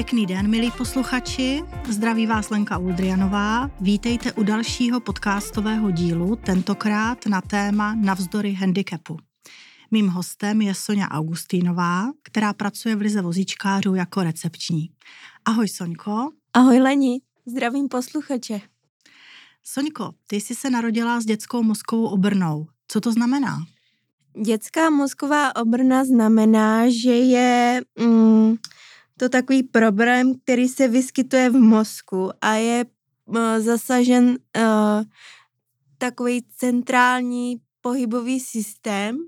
Pěkný den, milí posluchači. Zdraví vás Lenka Uldrianová. Vítejte u dalšího podcastového dílu, tentokrát na téma Navzdory handicapu. Mým hostem je Sonja Augustínová, která pracuje v Lize vozíčkářů jako recepční. Ahoj Soňko. Ahoj Leni, zdravím posluchače. Soňko, ty jsi se narodila s dětskou mozkovou obrnou. Co to znamená? Dětská mozková obrna znamená, že je mm, to takový problém, který se vyskytuje v mozku a je uh, zasažen uh, takový centrální pohybový systém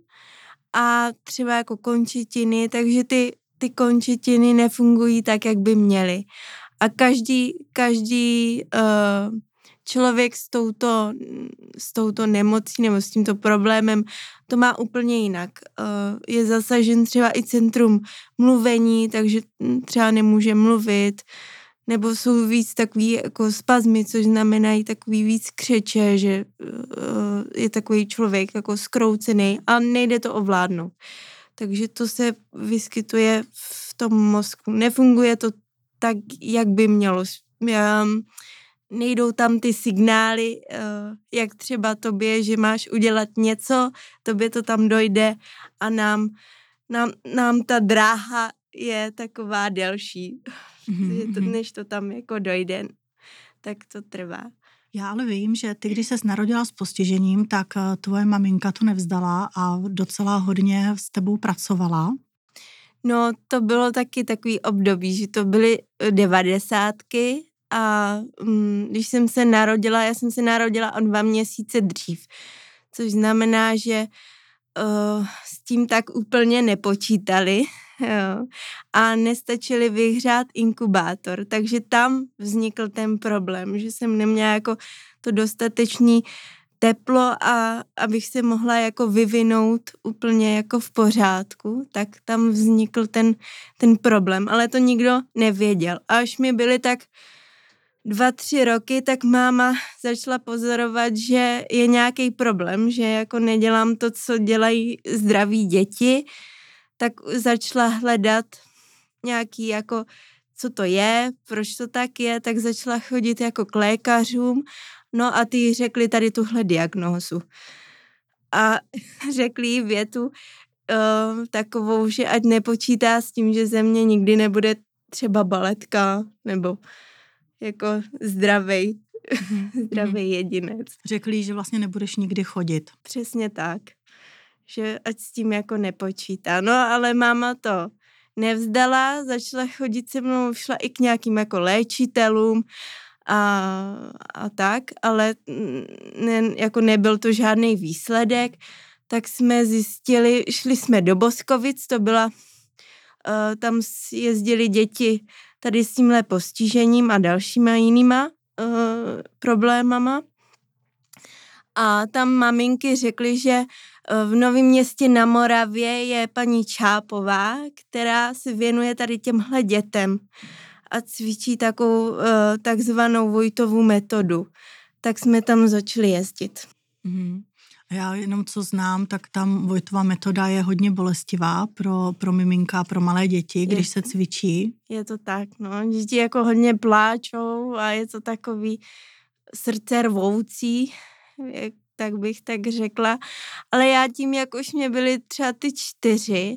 a třeba jako končetiny, takže ty, ty končetiny nefungují tak, jak by měly. A každý, každý uh, člověk s touto, s touto nemocí nebo s tímto problémem to má úplně jinak. Uh, je zasažen třeba i centrum mluvení, takže třeba nemůže mluvit, nebo jsou víc takový jako spazmy, což znamenají takový víc křeče, že uh, je takový člověk jako skroucený a nejde to ovládnout. Takže to se vyskytuje v tom mozku. Nefunguje to tak, jak by mělo. Já, nejdou tam ty signály, uh, jak třeba tobě, že máš udělat něco, tobě to tam dojde a nám, nám, nám ta dráha je taková delší, mm-hmm. to, než to tam jako dojde, tak to trvá. Já ale vím, že ty, když se narodila s postižením, tak eh, tvoje maminka to nevzdala a docela hodně s tebou pracovala. No, to bylo taky takový období, že to byly devadesátky a um, když jsem se narodila, já jsem se narodila o dva měsíce dřív, což znamená, že uh, s tím tak úplně nepočítali jo, a nestačili vyhřát inkubátor, takže tam vznikl ten problém, že jsem neměla jako to dostatečný teplo a abych se mohla jako vyvinout úplně jako v pořádku, tak tam vznikl ten, ten problém, ale to nikdo nevěděl. Až mi byly tak dva, tři roky, tak máma začala pozorovat, že je nějaký problém, že jako nedělám to, co dělají zdraví děti, tak začala hledat nějaký jako, co to je, proč to tak je, tak začala chodit jako k lékařům, no a ty řekli tady tuhle diagnózu. A řekli jí větu uh, takovou, že ať nepočítá s tím, že ze mě nikdy nebude třeba baletka, nebo jako zdravý, mhm, zdravý mhm. jedinec. Řekli, že vlastně nebudeš nikdy chodit. Přesně tak. Že ať s tím jako nepočítá. No ale máma to nevzdala, začala chodit se mnou, šla i k nějakým jako léčitelům a, a tak, ale ne, jako nebyl to žádný výsledek, tak jsme zjistili, šli jsme do Boskovic, to byla, uh, tam jezdili děti tady s tímhle postižením a dalšíma jinýma uh, problémama. A tam maminky řekly, že eh, v Novém městě na Moravě je paní Čápová, která se věnuje tady těmhle dětem a cvičí takovou uh, takzvanou Vojtovou metodu. Tak jsme tam začali jezdit. Mm-hmm. Já jenom co znám, tak tam Vojtova metoda je hodně bolestivá pro, pro miminka, pro malé děti, když je, se cvičí. Je to tak, no. Děti jako hodně pláčou a je to takový srdce rvoucí, jak, tak bych tak řekla. Ale já tím, jak už mě byly třeba ty čtyři,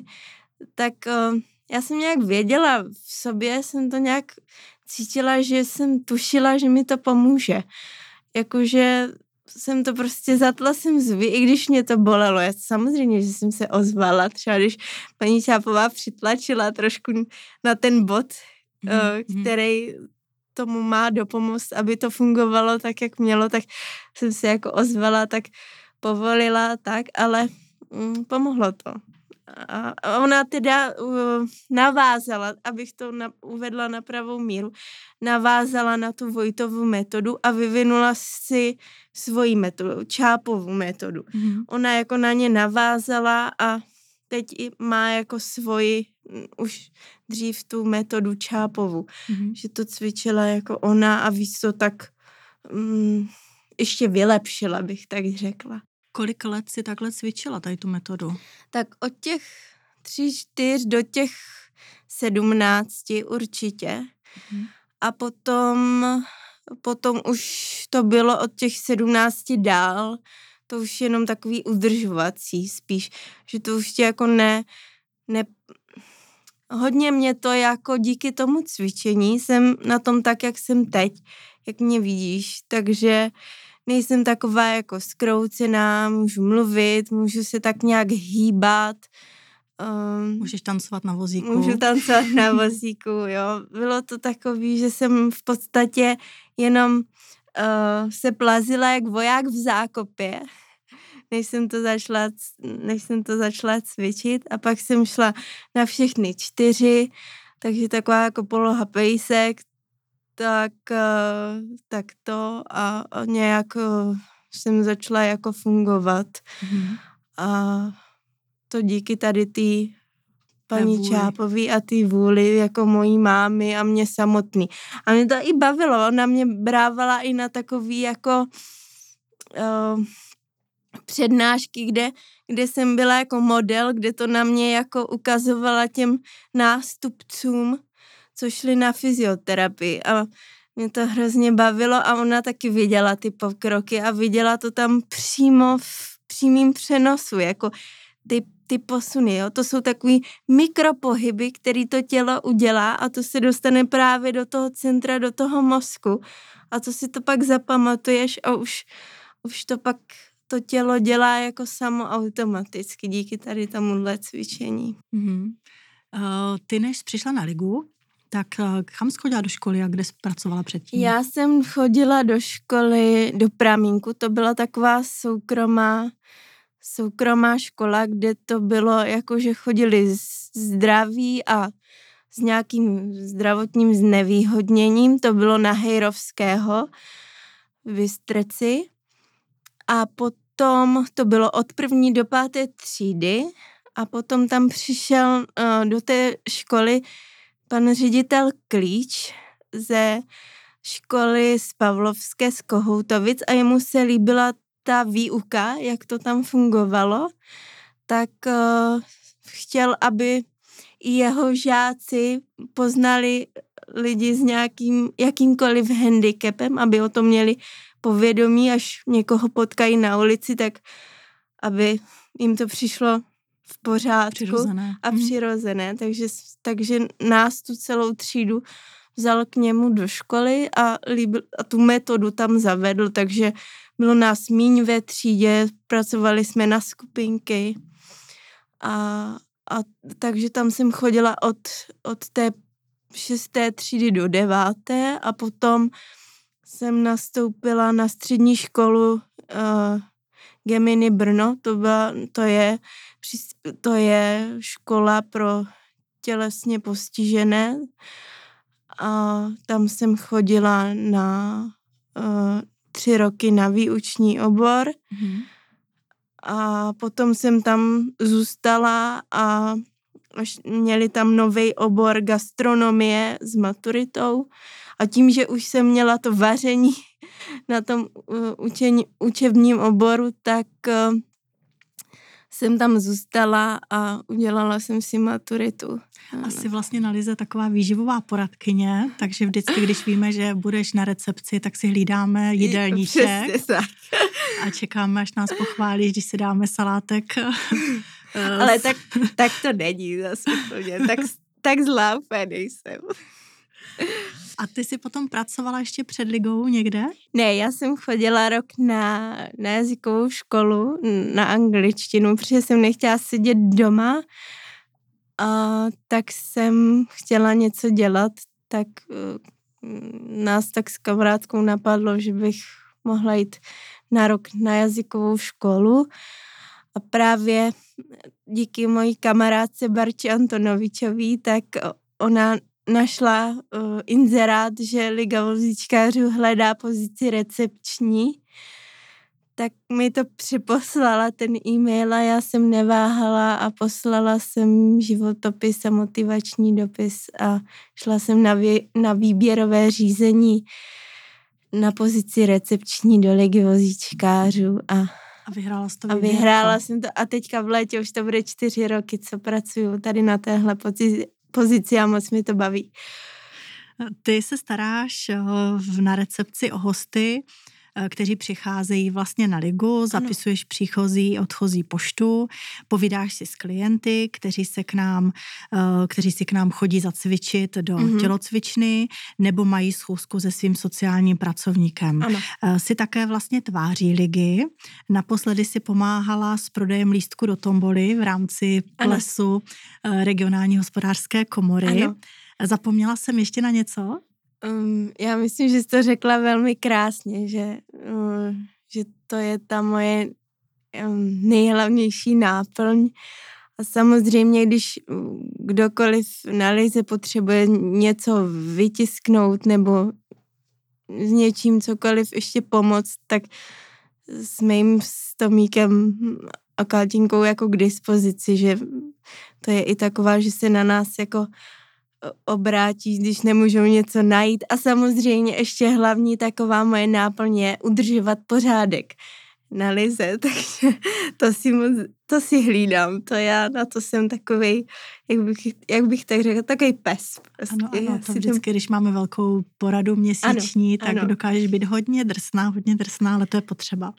tak uh, já jsem nějak věděla v sobě, jsem to nějak cítila, že jsem tušila, že mi to pomůže. Jakože jsem to prostě zatla jsem zvy, i když mě to bolelo. Já samozřejmě, že jsem se ozvala, třeba když paní Čápová přitlačila trošku na ten bod, mm-hmm. který tomu má dopomoct, aby to fungovalo tak, jak mělo, tak jsem se jako ozvala, tak povolila, tak, ale mm, pomohlo to. A ona teda uh, navázala, abych to na, uvedla na pravou míru, navázala na tu Vojtovu metodu a vyvinula si svoji metodu, Čápovu metodu. Mm. Ona jako na ně navázala a teď i má jako svoji mm, už dřív tu metodu Čápovu, mm. že to cvičila jako ona a víc to tak um, ještě vylepšila, bych tak řekla. Kolik let si takhle cvičila tady tu metodu? Tak od těch tři, čtyř do těch sedmnácti určitě. Mm. A potom, potom už to bylo od těch sedmnácti dál, to už jenom takový udržovací spíš, že to už tě jako ne, ne, hodně mě to jako díky tomu cvičení jsem na tom tak, jak jsem teď, jak mě vidíš, takže nejsem taková jako skroucená, můžu mluvit, můžu se tak nějak hýbat. Um, Můžeš tancovat na vozíku. Můžu tancovat na vozíku, jo. Bylo to takový, že jsem v podstatě jenom uh, se plazila jak voják v zákopě, než jsem to začala, než jsem to začala cvičit a pak jsem šla na všechny čtyři, takže taková jako poloha pejsek, tak, uh, tak to a, nějak uh, jsem začala jako fungovat. Mm-hmm. A to díky tady ty paní Čápový a ty vůli jako mojí mámy a mě samotný. A mě to i bavilo, ona mě brávala i na takový jako uh, přednášky, kde, kde jsem byla jako model, kde to na mě jako ukazovala těm nástupcům, co šli na fyzioterapii a mě to hrozně bavilo a ona taky viděla ty pokroky a viděla to tam přímo v přímým přenosu, jako ty, ty posuny, jo? to jsou takový mikropohyby, který to tělo udělá a to se dostane právě do toho centra, do toho mozku a to si to pak zapamatuješ a už, už to pak to tělo dělá jako samo automaticky díky tady tomuhle cvičení. Mm-hmm. Uh, ty než přišla na ligu, tak uh, kam jsi chodila do školy a kde jsi pracovala předtím? Já jsem chodila do školy do Pramínku, to byla taková soukromá soukromá škola, kde to bylo jako, že chodili zdraví a s nějakým zdravotním znevýhodněním. To bylo na Hejrovského v Bystreci. A potom to bylo od první do páté třídy a potom tam přišel uh, do té školy pan ředitel Klíč ze školy z Pavlovské z Kohoutovic a jemu se líbila ta výuka, jak to tam fungovalo, tak uh, chtěl, aby i jeho žáci poznali lidi s nějakým, jakýmkoliv handicapem, aby o tom měli povědomí, až někoho potkají na ulici, tak aby jim to přišlo v pořádku přirozené. a mhm. přirozené. Hmm. Takže, takže nás tu celou třídu vzal k němu do školy a, líbil, a tu metodu tam zavedl, takže bylo nás míň ve třídě, pracovali jsme na skupinky a, a takže tam jsem chodila od, od té šesté třídy do deváté a potom jsem nastoupila na střední školu uh, Gemini Brno, to, byla, to, je, to je škola pro tělesně postižené a tam jsem chodila na uh, tři roky na výuční obor mm-hmm. a potom jsem tam zůstala a až měli tam nový obor gastronomie s maturitou a tím, že už jsem měla to vaření na tom uh, učení, učebním oboru, tak uh, jsem tam zůstala a udělala jsem si maturitu. Asi vlastně na Lize taková výživová poradkyně, takže vždycky, když víme, že budeš na recepci, tak si hlídáme jídelníček a čekáme, až nás pochválíš, když si dáme salátek. Ale tak, tak to není zase úplně, tak, tak zlá úplně nejsem. A ty jsi potom pracovala ještě před ligou někde? Ne, já jsem chodila rok na, na jazykovou školu, na angličtinu, protože jsem nechtěla sedět doma. A tak jsem chtěla něco dělat, tak uh, nás tak s kamarádkou napadlo, že bych mohla jít na rok na jazykovou školu. A právě díky mojí kamarádce Barči Antonovičový, tak ona našla uh, inzerát, že Liga vozíčkářů hledá pozici recepční, tak mi to připoslala ten e-mail a já jsem neváhala a poslala jsem životopis a motivační dopis a šla jsem na, vý, na výběrové řízení na pozici recepční do Ligy vozíčkářů a a vyhrála to A vyhrála jsem to. A teďka v létě už to bude čtyři roky, co pracuju tady na téhle pozici, pozici a moc mi to baví. Ty se staráš eh, na recepci o hosty, kteří přicházejí vlastně na ligu, zapisuješ ano. příchozí, odchozí poštu, povídáš si s klienty, kteří se k nám, eh, kteří si k nám chodí zacvičit do mm-hmm. tělocvičny nebo mají schůzku se svým sociálním pracovníkem. Ano. Si také vlastně tváří ligy. Naposledy si pomáhala s prodejem lístku do tomboly v rámci plesu regionální hospodářské komory. Ano. Zapomněla jsem ještě na něco? Um, já myslím, že jsi to řekla velmi krásně, že, um, že to je ta moje um, nejhlavnější náplň. A samozřejmě, když kdokoliv na lize potřebuje něco vytisknout nebo s něčím cokoliv ještě pomoct, tak s mým stomíkem a Kaltinkou jako k dispozici, že to je i taková, že se na nás jako obrátí, když nemůžou něco najít. A samozřejmě ještě hlavní taková moje náplň je udržovat pořádek na lize, takže to si, moc, to si hlídám, to já na to jsem takový, jak bych, jak bych tak řekla, takový pes. Prostě. Ano, ano, to vždycky, tam... když máme velkou poradu měsíční, ano, tak ano. dokážeš být hodně drsná, hodně drsná, ale to je potřeba.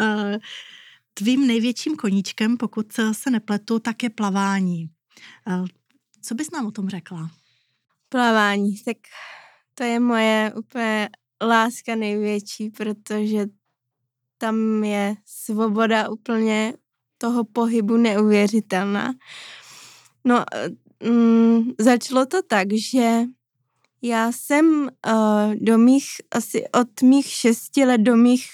Uh, tvým největším koníčkem, pokud se nepletu, tak je plavání. Co bys nám o tom řekla? Plavání, tak to je moje úplně láska největší, protože tam je svoboda úplně toho pohybu neuvěřitelná. No, mm, začalo to tak, že já jsem uh, do mých, asi od mých šesti let do mých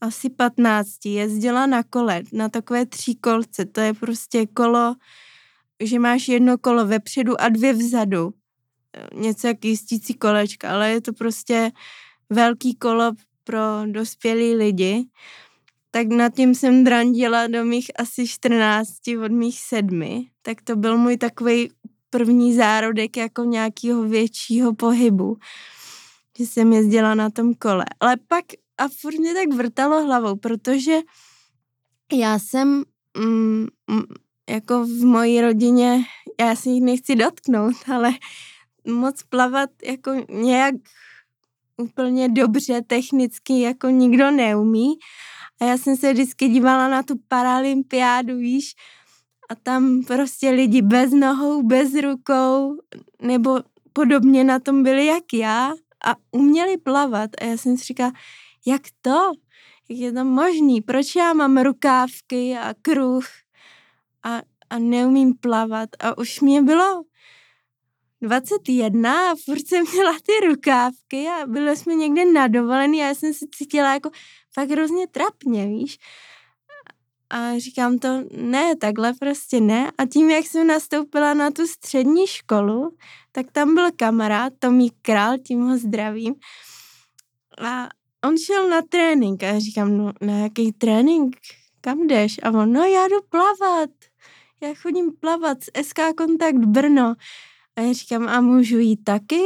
asi patnácti jezdila na kole, na takové kolce. To je prostě kolo, že máš jedno kolo vepředu a dvě vzadu. Něco jak jistící kolečka, ale je to prostě velký kolo pro dospělý lidi. Tak nad tím jsem drandila do mých asi 14, od mých sedmi. Tak to byl můj takový první zárodek jako nějakého většího pohybu. Že jsem jezdila na tom kole. Ale pak a furt mě tak vrtalo hlavou, protože já jsem mm, jako v mojí rodině, já si jich nechci dotknout, ale moc plavat jako nějak úplně dobře technicky jako nikdo neumí. A já jsem se vždycky dívala na tu paralympiádu, víš, a tam prostě lidi bez nohou, bez rukou, nebo podobně na tom byli jak já a uměli plavat. A já jsem si říkala, jak to? Jak je to možný? Proč já mám rukávky a kruh a, a neumím plavat a už mě bylo 21 a furt jsem měla ty rukávky a byli jsme někde na dovolený a já jsem se cítila jako fakt hrozně trapně, víš. A říkám to, ne, takhle prostě ne. A tím, jak jsem nastoupila na tu střední školu, tak tam byl kamarád, Tomí Král, tím ho zdravím. A on šel na trénink a já říkám, no na jaký trénink? kam jdeš? A on, no já jdu plavat. Já chodím plavat z SK Kontakt Brno. A já říkám, a můžu jít taky?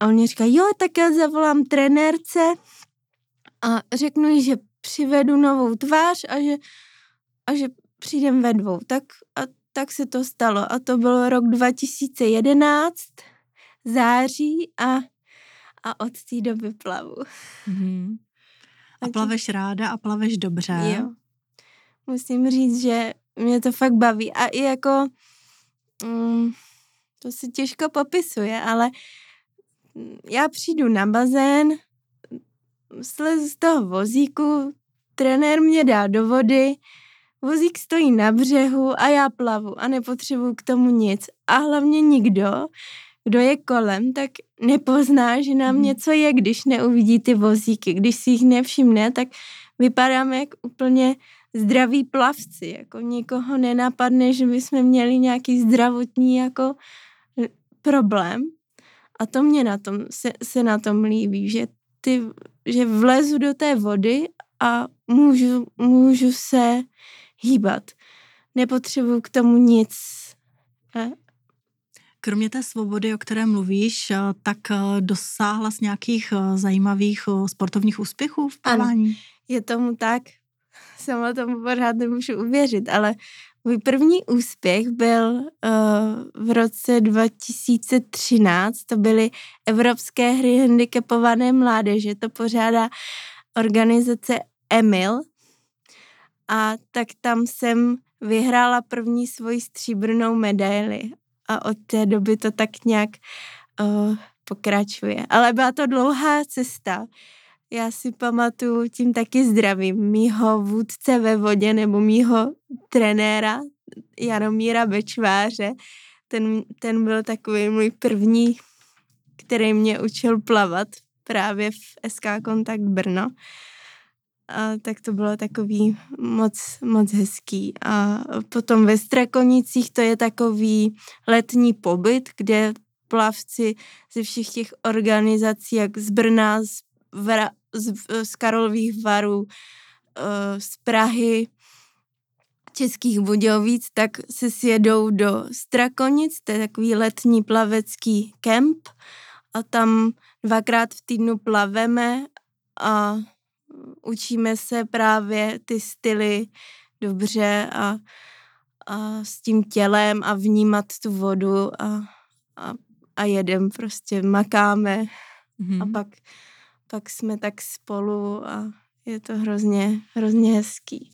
A on říká, jo, tak já zavolám trenérce a řeknu jí, že přivedu novou tvář a že, a že přijdem ve dvou. Tak, a, tak se to stalo. A to bylo rok 2011, září a, a od té doby plavu. Mm-hmm. A plaveš ráda a plaveš dobře. Jo musím říct, že mě to fakt baví. A i jako, mm, to si těžko popisuje, ale já přijdu na bazén, slezu z toho vozíku, trenér mě dá do vody, vozík stojí na břehu a já plavu a nepotřebuju k tomu nic. A hlavně nikdo, kdo je kolem, tak nepozná, že nám hmm. něco je, když neuvidí ty vozíky. Když si jich nevšimne, tak vypadáme jak úplně zdraví plavci, jako nikoho nenapadne, že bychom měli nějaký zdravotní jako eh, problém a to mě na tom, se, se na tom líbí, že ty, že vlezu do té vody a můžu, můžu se hýbat. Nepotřebuju k tomu nic. Eh? Kromě té svobody, o které mluvíš, eh, tak dosáhla z nějakých zajímavých sportovních úspěchů v plavání? Ano, je tomu tak sama tomu pořád nemůžu uvěřit, ale můj první úspěch byl uh, v roce 2013, to byly Evropské hry handicapované mládeže, to pořádá organizace Emil a tak tam jsem vyhrála první svoji stříbrnou medaili a od té doby to tak nějak uh, pokračuje. Ale byla to dlouhá cesta. Já si pamatuju, tím taky zdravím, mýho vůdce ve vodě nebo mýho trenéra Jaromíra Bečváře. Ten, ten byl takový můj první, který mě učil plavat právě v SK Kontakt Brno. A tak to bylo takový moc, moc hezký. A potom ve Strakonicích to je takový letní pobyt, kde plavci ze všech těch organizací, jak z Brna, z, Vra, z, z Karolových varů, eh, z Prahy, Českých Budějovic, tak se sjedou do Strakonic, to je takový letní plavecký kemp a tam dvakrát v týdnu plaveme a učíme se právě ty styly dobře a, a s tím tělem a vnímat tu vodu a, a, a jedem prostě, makáme mm-hmm. a pak, pak jsme tak spolu a je to hrozně, hrozně hezký.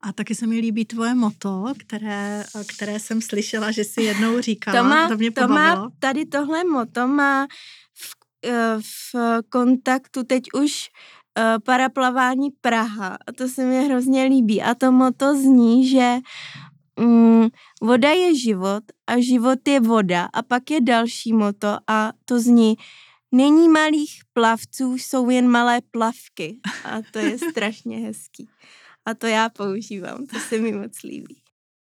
A taky se mi líbí tvoje moto, které, které jsem slyšela, že si jednou říkala. To má, to mě to má tady tohle moto má v, eh, v kontaktu teď už uh, paraplavání Praha a to se mi hrozně líbí. A to moto zní, že um, voda je život a život je voda a pak je další moto a to zní Není malých plavců, jsou jen malé plavky. A to je strašně hezký. A to já používám, to se mi moc líbí.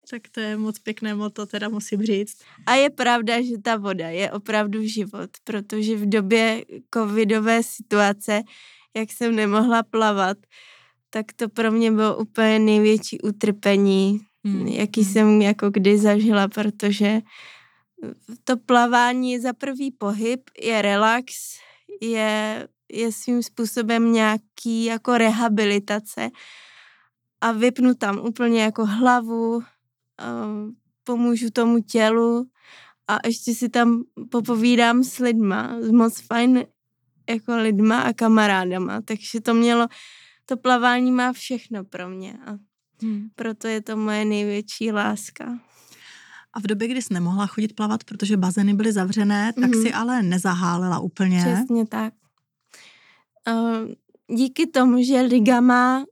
Tak to je moc pěkné moto, teda musím říct. A je pravda, že ta voda je opravdu život, protože v době covidové situace jak jsem nemohla plavat, tak to pro mě bylo úplně největší utrpení, hmm. jaký hmm. jsem jako kdy zažila, protože to plavání je za prvý pohyb, je relax, je, je svým způsobem nějaký jako rehabilitace a vypnu tam úplně jako hlavu, pomůžu tomu tělu a ještě si tam popovídám s lidma, moc fajn jako lidma a kamarádama, takže to mělo, to plavání má všechno pro mě a hmm. proto je to moje největší láska. A v době, kdy jsi nemohla chodit plavat, protože bazény byly zavřené, tak mm-hmm. si ale nezahálila úplně. Přesně tak. Uh, díky tomu, že Liga má mm,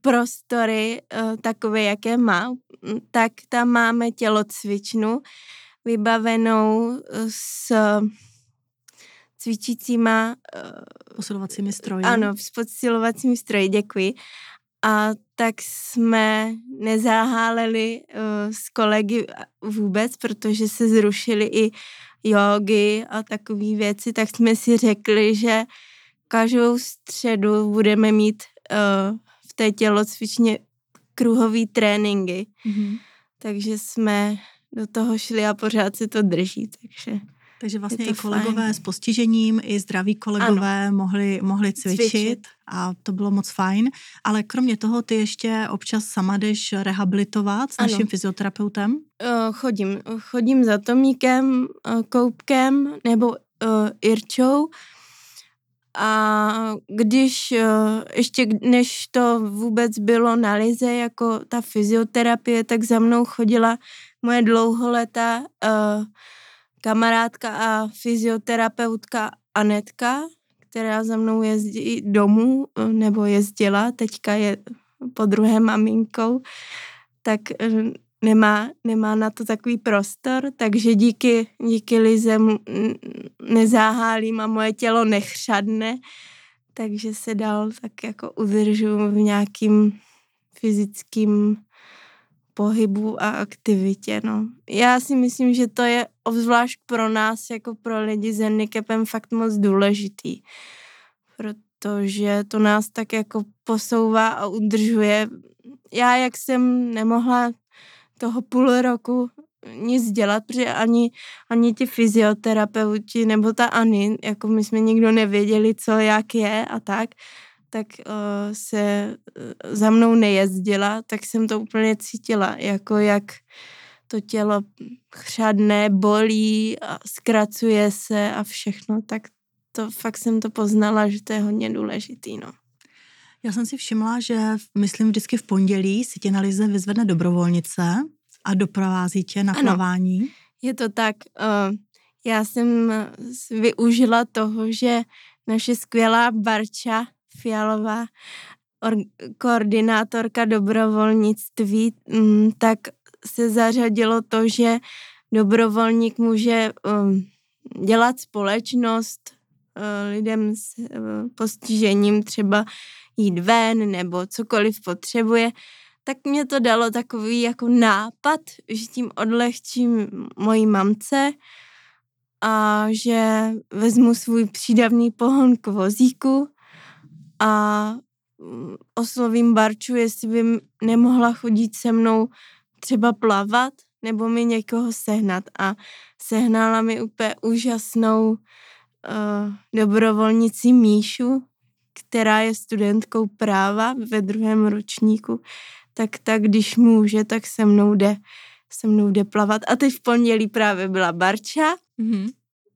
prostory uh, takové, jaké má, mm, tak tam máme tělocvičnu vybavenou s cvičícíma... Uh, posilovacími stroji. Ano, s posilovacími stroji, děkuji. A tak jsme nezaháleli uh, s kolegy vůbec, protože se zrušily i jogy a takové věci, tak jsme si řekli, že každou středu budeme mít uh, v té tělocvičně kruhový tréninky. Mm-hmm. Takže jsme do toho šli a pořád se to drží, takže... Takže vlastně i kolegové fajn. s postižením, i zdraví kolegové mohli, mohli cvičit, cvičit a to bylo moc fajn. Ale kromě toho ty ještě občas sama jdeš rehabilitovat s ano. naším fyzioterapeutem? Uh, chodím. Chodím za Tomíkem, uh, Koupkem nebo uh, Irčou. A když ještě než to vůbec bylo na lize jako ta fyzioterapie, tak za mnou chodila moje dlouholetá uh, kamarádka a fyzioterapeutka Anetka, která za mnou jezdí domů, nebo jezdila, teďka je po druhé maminkou, tak eh, nemá, nemá na to takový prostor, takže díky, díky Lize nezáhálím a moje tělo nechřadne, takže se dál tak jako udržu v nějakým fyzickým pohybu a aktivitě, no. Já si myslím, že to je obzvlášť pro nás, jako pro lidi s handicapem, fakt moc důležitý, protože to nás tak jako posouvá a udržuje. Já, jak jsem nemohla toho půl roku nic dělat, protože ani, ani ti fyzioterapeuti nebo ta Ani, jako my jsme nikdo nevěděli, co, jak je a tak, tak uh, se uh, za mnou nejezdila, tak jsem to úplně cítila, jako jak to tělo chřadne, bolí a zkracuje se a všechno, tak to fakt jsem to poznala, že to je hodně důležitý, no. Já jsem si všimla, že myslím vždycky v pondělí si tě na Lize vyzvedne dobrovolnice a doprovází tě na plavání. Je to tak. Uh, já jsem využila toho, že naše skvělá Barča Fialová, or- koordinátorka dobrovolnictví, um, tak se zařadilo to, že dobrovolník může um, dělat společnost uh, lidem s uh, postižením, třeba jít ven nebo cokoliv potřebuje, tak mě to dalo takový jako nápad, že tím odlehčím mojí mamce a že vezmu svůj přídavný pohon k vozíku a mm, oslovím Barču, jestli by nemohla chodit se mnou třeba plavat nebo mi někoho sehnat. A sehnala mi úplně úžasnou uh, dobrovolnici Míšu, která je studentkou práva ve druhém ročníku, tak tak, když může, tak se mnou jde, se mnou jde plavat. A teď v pondělí právě byla Barča, mm-hmm.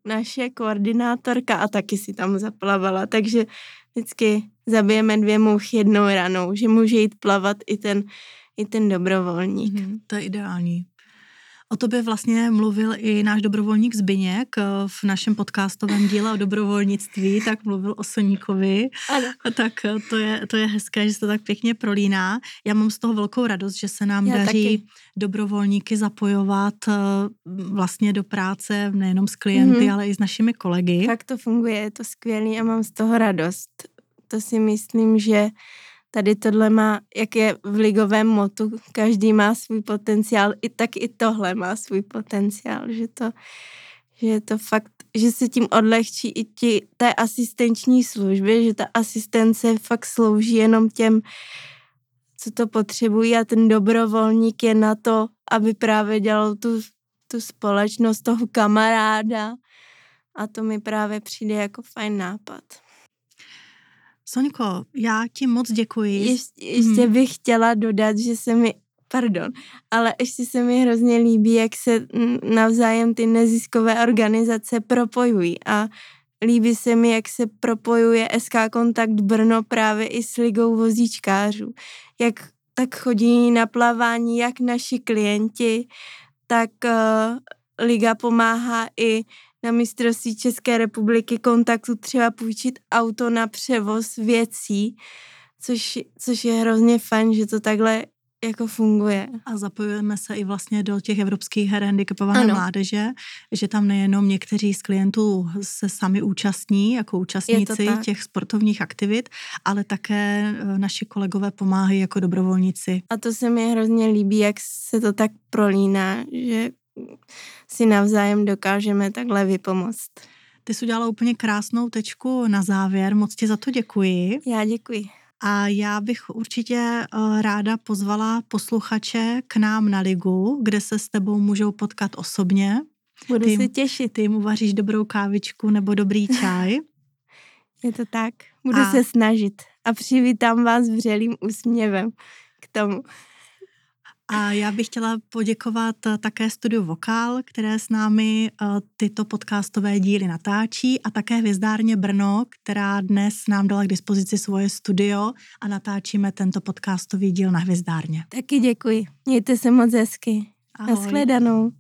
naše koordinátorka a taky si tam zaplavala, takže vždycky zabijeme dvě mouchy jednou ranou, že může jít plavat i ten, i ten dobrovolník. Mm-hmm, to je ideální. O tobě vlastně mluvil i náš dobrovolník Zbyněk eh, v našem podcastovém díle o dobrovolnictví, tak mluvil o Soníkovi. Ano. Tak eh, to je, to je hezké, že se to tak pěkně prolíná. Já mám z toho velkou radost, že se nám Já daří taky. dobrovolníky zapojovat eh, vlastně do práce nejenom s klienty, mm-hmm. ale i s našimi kolegy. Tak to funguje, je to skvělý a mám z toho radost. To si myslím, že tady tohle má, jak je v ligovém motu, každý má svůj potenciál, i tak i tohle má svůj potenciál, že to, že je to fakt, že se tím odlehčí i ti, té asistenční služby, že ta asistence fakt slouží jenom těm, co to potřebují a ten dobrovolník je na to, aby právě dělal tu, tu společnost toho kamaráda a to mi právě přijde jako fajn nápad. Soniko, já ti moc děkuji. Ještě, ještě hmm. bych chtěla dodat, že se mi, pardon, ale ještě se mi hrozně líbí, jak se navzájem ty neziskové organizace propojují a líbí se mi, jak se propojuje SK Kontakt Brno právě i s ligou vozíčkářů. Jak tak chodí na plavání jak naši klienti, tak uh, liga pomáhá i na mistrovství České republiky kontaktu třeba půjčit auto na převoz věcí, což, což je hrozně fajn, že to takhle jako funguje. A zapojujeme se i vlastně do těch evropských her handicapované ano. mládeže, že tam nejenom někteří z klientů se sami účastní, jako účastníci těch sportovních aktivit, ale také e, naši kolegové pomáhají jako dobrovolníci. A to se mi hrozně líbí, jak se to tak prolíná, že si navzájem dokážeme takhle vypomoct. Ty jsi udělala úplně krásnou tečku na závěr, moc ti za to děkuji. Já děkuji. A já bych určitě uh, ráda pozvala posluchače k nám na ligu, kde se s tebou můžou potkat osobně. Budu ty, se těšit. Ty jim uvaříš dobrou kávičku nebo dobrý čaj. Je to tak. Budu a... se snažit a přivítám vás vřelým úsměvem k tomu. A já bych chtěla poděkovat eh, také studiu Vokál, které s námi eh, tyto podcastové díly natáčí a také Hvězdárně Brno, která dnes nám dala k dispozici svoje studio a natáčíme tento podcastový díl na Hvězdárně. Taky děkuji. Mějte se moc hezky. Ahoj. Naschledanou.